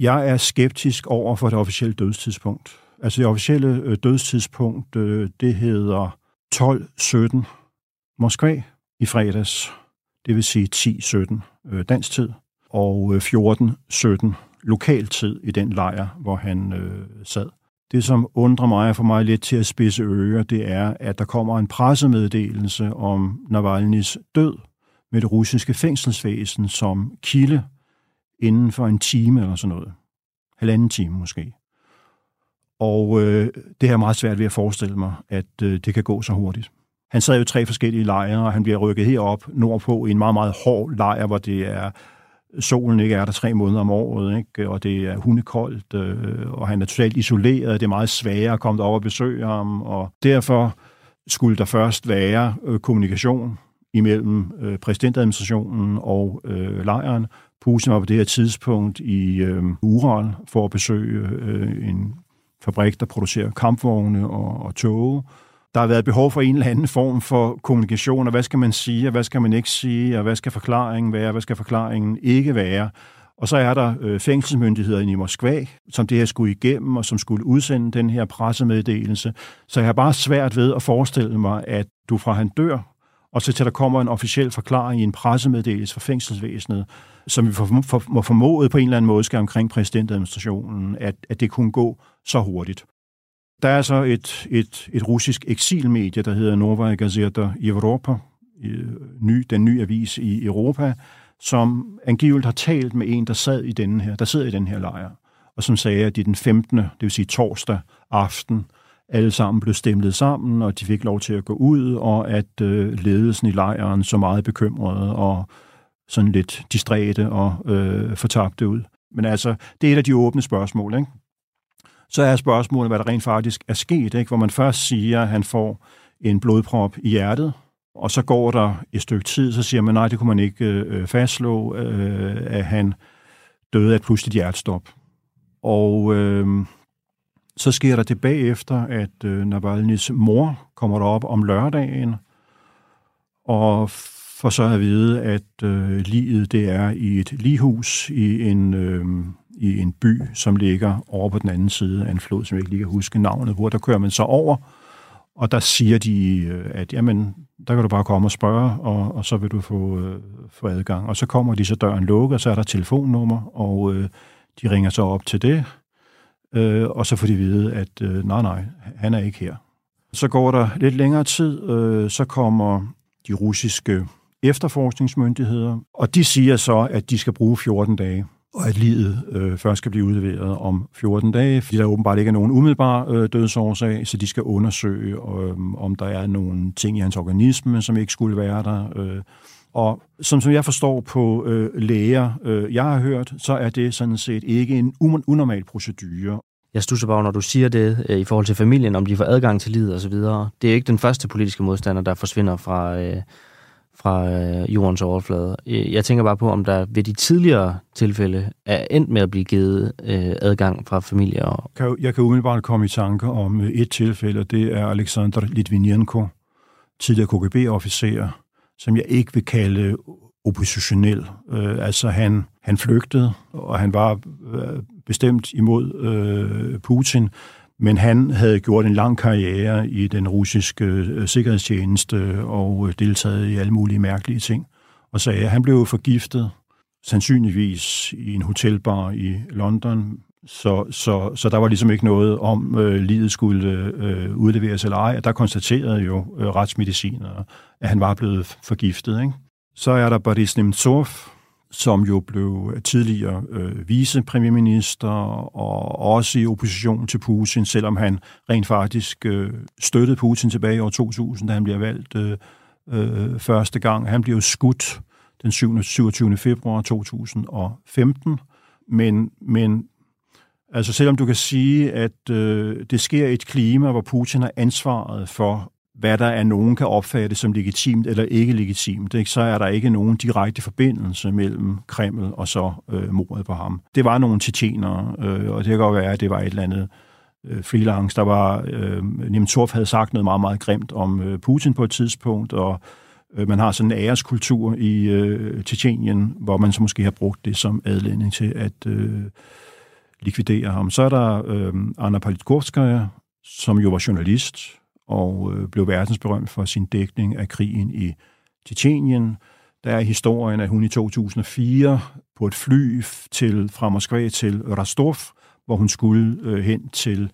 Jeg er skeptisk over for det officielle dødstidspunkt. Altså det officielle øh, dødstidspunkt, øh, det hedder 12.17 Moskva i fredags, det vil sige 10.17 øh, dansk tid, og 14.17 lokal tid i den lejr, hvor han øh, sad. Det, som undrer mig og får mig lidt til at spidse ører, det er, at der kommer en pressemeddelelse om Navalny's død med det russiske fængselsvæsen som kilde inden for en time eller sådan noget. Halvanden time måske. Og øh, det er meget svært ved at forestille mig, at øh, det kan gå så hurtigt. Han sad jo i tre forskellige lejre, og han bliver rykket herop nordpå i en meget, meget hård lejr, hvor det er solen ikke er der tre måneder om året, ikke? og det er hundekoldt, øh, og han er totalt isoleret. Det er meget sværere at komme op og besøge ham, og derfor skulle der først være øh, kommunikation imellem øh, præsidentadministrationen og øh, lejren. Putin var på det her tidspunkt i øh, Ural for at besøge øh, en fabrik, der producerer kampvogne og, og toge. Der har været behov for en eller anden form for kommunikation, og hvad skal man sige, og hvad skal man ikke sige, og hvad skal forklaringen være, og hvad skal forklaringen ikke være. Og så er der øh, fængselsmyndighederne i Moskva, som det her skulle igennem, og som skulle udsende den her pressemeddelelse. Så jeg har bare svært ved at forestille mig, at du fra han dør, og så til der kommer en officiel forklaring i en pressemeddelelse fra fængselsvæsenet, som vi må formode på en eller anden måde skal omkring præsidentadministrationen, at, at det kunne gå så hurtigt. Der er så et, et, et russisk eksilmedie, der hedder Novaya Gazeta Europa, øh, ny, den nye avis i Europa, som angiveligt har talt med en, der sad i den her, der sidder i den her lejr, og som sagde, at det den 15., det vil sige torsdag aften, alle sammen blev stemlet sammen, og de fik lov til at gå ud, og at øh, ledelsen i lejren så meget bekymrede og sådan lidt distræte og øh, fortabte ud. Men altså, det er et af de åbne spørgsmål, ikke? Så er spørgsmålet, hvad der rent faktisk er sket, ikke? hvor man først siger, at han får en blodprop i hjertet, og så går der et stykke tid, så siger man, nej, det kunne man ikke øh, fastslå, øh, at han døde af et pludseligt hjertestop. Og øh, så sker der det bagefter, at øh, Navalny's mor kommer derop om lørdagen, og får så at vide, at øh, livet det er i et lighus i en, øh, i en by, som ligger over på den anden side af en flod, som jeg ikke lige kan huske navnet hvor Der kører man så over, og der siger de, øh, at jamen, der kan du bare komme og spørge, og, og så vil du få, øh, få adgang. Og så kommer de, så døren lukker, så er der telefonnummer, og øh, de ringer så op til det, øh, og så får de vide, at øh, nej, nej, han er ikke her. Så går der lidt længere tid, øh, så kommer de russiske efterforskningsmyndigheder, og de siger så, at de skal bruge 14 dage og at livet øh, først skal blive udleveret om 14 dage, fordi der åbenbart ikke er nogen umiddelbar øh, dødsårsag, så de skal undersøge, øh, om der er nogle ting i hans organisme, som ikke skulle være der. Øh. Og som, som jeg forstår på øh, læger, øh, jeg har hørt, så er det sådan set ikke en unormal procedure. Jeg stusser bare, når du siger det øh, i forhold til familien, om de får adgang til livet osv. Det er ikke den første politiske modstander, der forsvinder fra, øh, fra øh, jordens overflade. Øh, jeg tænker bare på, om der ved de tidligere tilfælde er endt med at blive givet øh, adgang fra familier. Jeg kan umiddelbart komme i tanke om øh, et tilfælde, det er Alexander Litvinenko, tidligere KGB-officer, som jeg ikke vil kalde oppositionel. Øh, altså han, han flygtede, og han var øh, bestemt imod øh, Putin, men han havde gjort en lang karriere i den russiske øh, sikkerhedstjeneste og øh, deltaget i alle mulige mærkelige ting. Og sagde, at han blev forgiftet, sandsynligvis i en hotelbar i London. Så, så, så der var ligesom ikke noget om, øh, livet skulle øh, udleveres eller ej. Og der konstaterede jo øh, retsmediciner, at han var blevet forgiftet. Ikke? Så er der Boris Nemtsov, som jo blev tidligere øh, vicepremierminister og også i opposition til Putin, selvom han rent faktisk øh, støttede Putin tilbage i år 2000, da han bliver valgt øh, øh, første gang. Han blev skudt den 27. februar 2015, men, men altså selvom du kan sige, at øh, det sker et klima, hvor Putin har ansvaret for hvad der er nogen kan opfatte som legitimt eller ikke legitimt, ikke? så er der ikke nogen direkte forbindelse mellem Kreml og så øh, mordet på ham. Det var nogle tjetjenere, øh, og det kan godt være, at det var et eller andet øh, freelance. Der var, øh, Nemtsov havde sagt noget meget, meget grimt om øh, Putin på et tidspunkt, og øh, man har sådan en æreskultur i øh, Tjetjenien, hvor man så måske har brugt det som adledning til at... Øh, likvidere ham. Så er der øh, Anna Politkovskaya, som jo var journalist og øh, blev verdensberømt for sin dækning af krigen i Tjetjenien. Der er historien, at hun i 2004 på et fly til, fra Moskva til Rostov, hvor hun skulle øh, hen til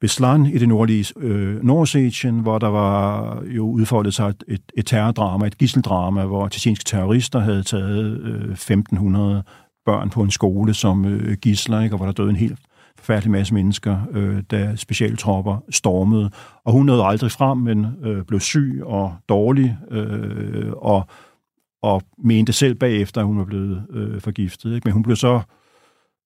Beslan i det nordlige øh, Nordossetien, hvor der var jo udfoldet sig et, et, et terrordrama, et gisseldrama, hvor tjetjenske terrorister havde taget øh, 1500 børn på en skole som øh, gisler, ikke? og hvor der døde en helt forfærdelig masse mennesker, øh, da specialtropper stormede. Og hun nåede aldrig frem, men øh, blev syg og dårlig, øh, og, og mente selv bagefter, at hun var blevet øh, forgiftet. Ikke? Men hun blev så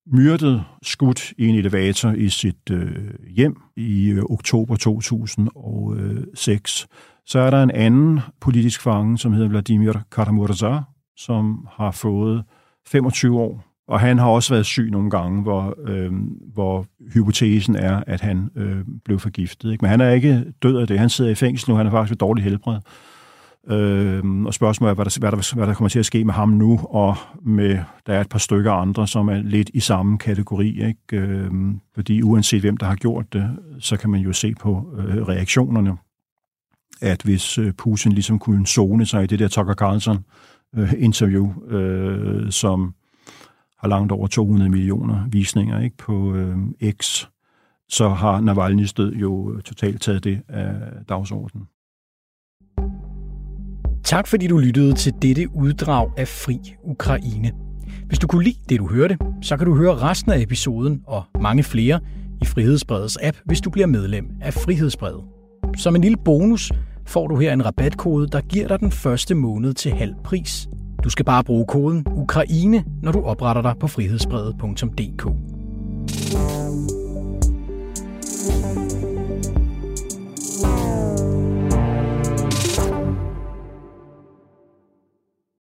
myrdet, skudt i en elevator i sit øh, hjem i øh, oktober 2006. Så er der en anden politisk fange, som hedder Vladimir Karamurza, som har fået 25 år. Og han har også været syg nogle gange, hvor, øh, hvor hypotesen er, at han øh, blev forgiftet. Ikke? Men han er ikke død af det. Han sidder i fængsel nu. Han er faktisk ved dårligt helbred. Øh, og spørgsmålet er, hvad der, hvad, der, hvad der kommer til at ske med ham nu, og med, der er et par stykker andre, som er lidt i samme kategori. Ikke? Øh, fordi uanset hvem, der har gjort det, så kan man jo se på øh, reaktionerne, at hvis øh, Putin ligesom kunne zone sig i det der Tucker Carlson øh, interview, øh, som har langt over 200 millioner visninger ikke, på øh, X, så har Navalny's død jo totalt taget det af dagsordenen. Tak fordi du lyttede til dette uddrag af Fri Ukraine. Hvis du kunne lide det, du hørte, så kan du høre resten af episoden og mange flere i Frihedsbredets app, hvis du bliver medlem af Frihedsbredet. Som en lille bonus får du her en rabatkode, der giver dig den første måned til halv pris. Du skal bare bruge koden Ukraine, når du opretter dig på frihedsbrevet.dk.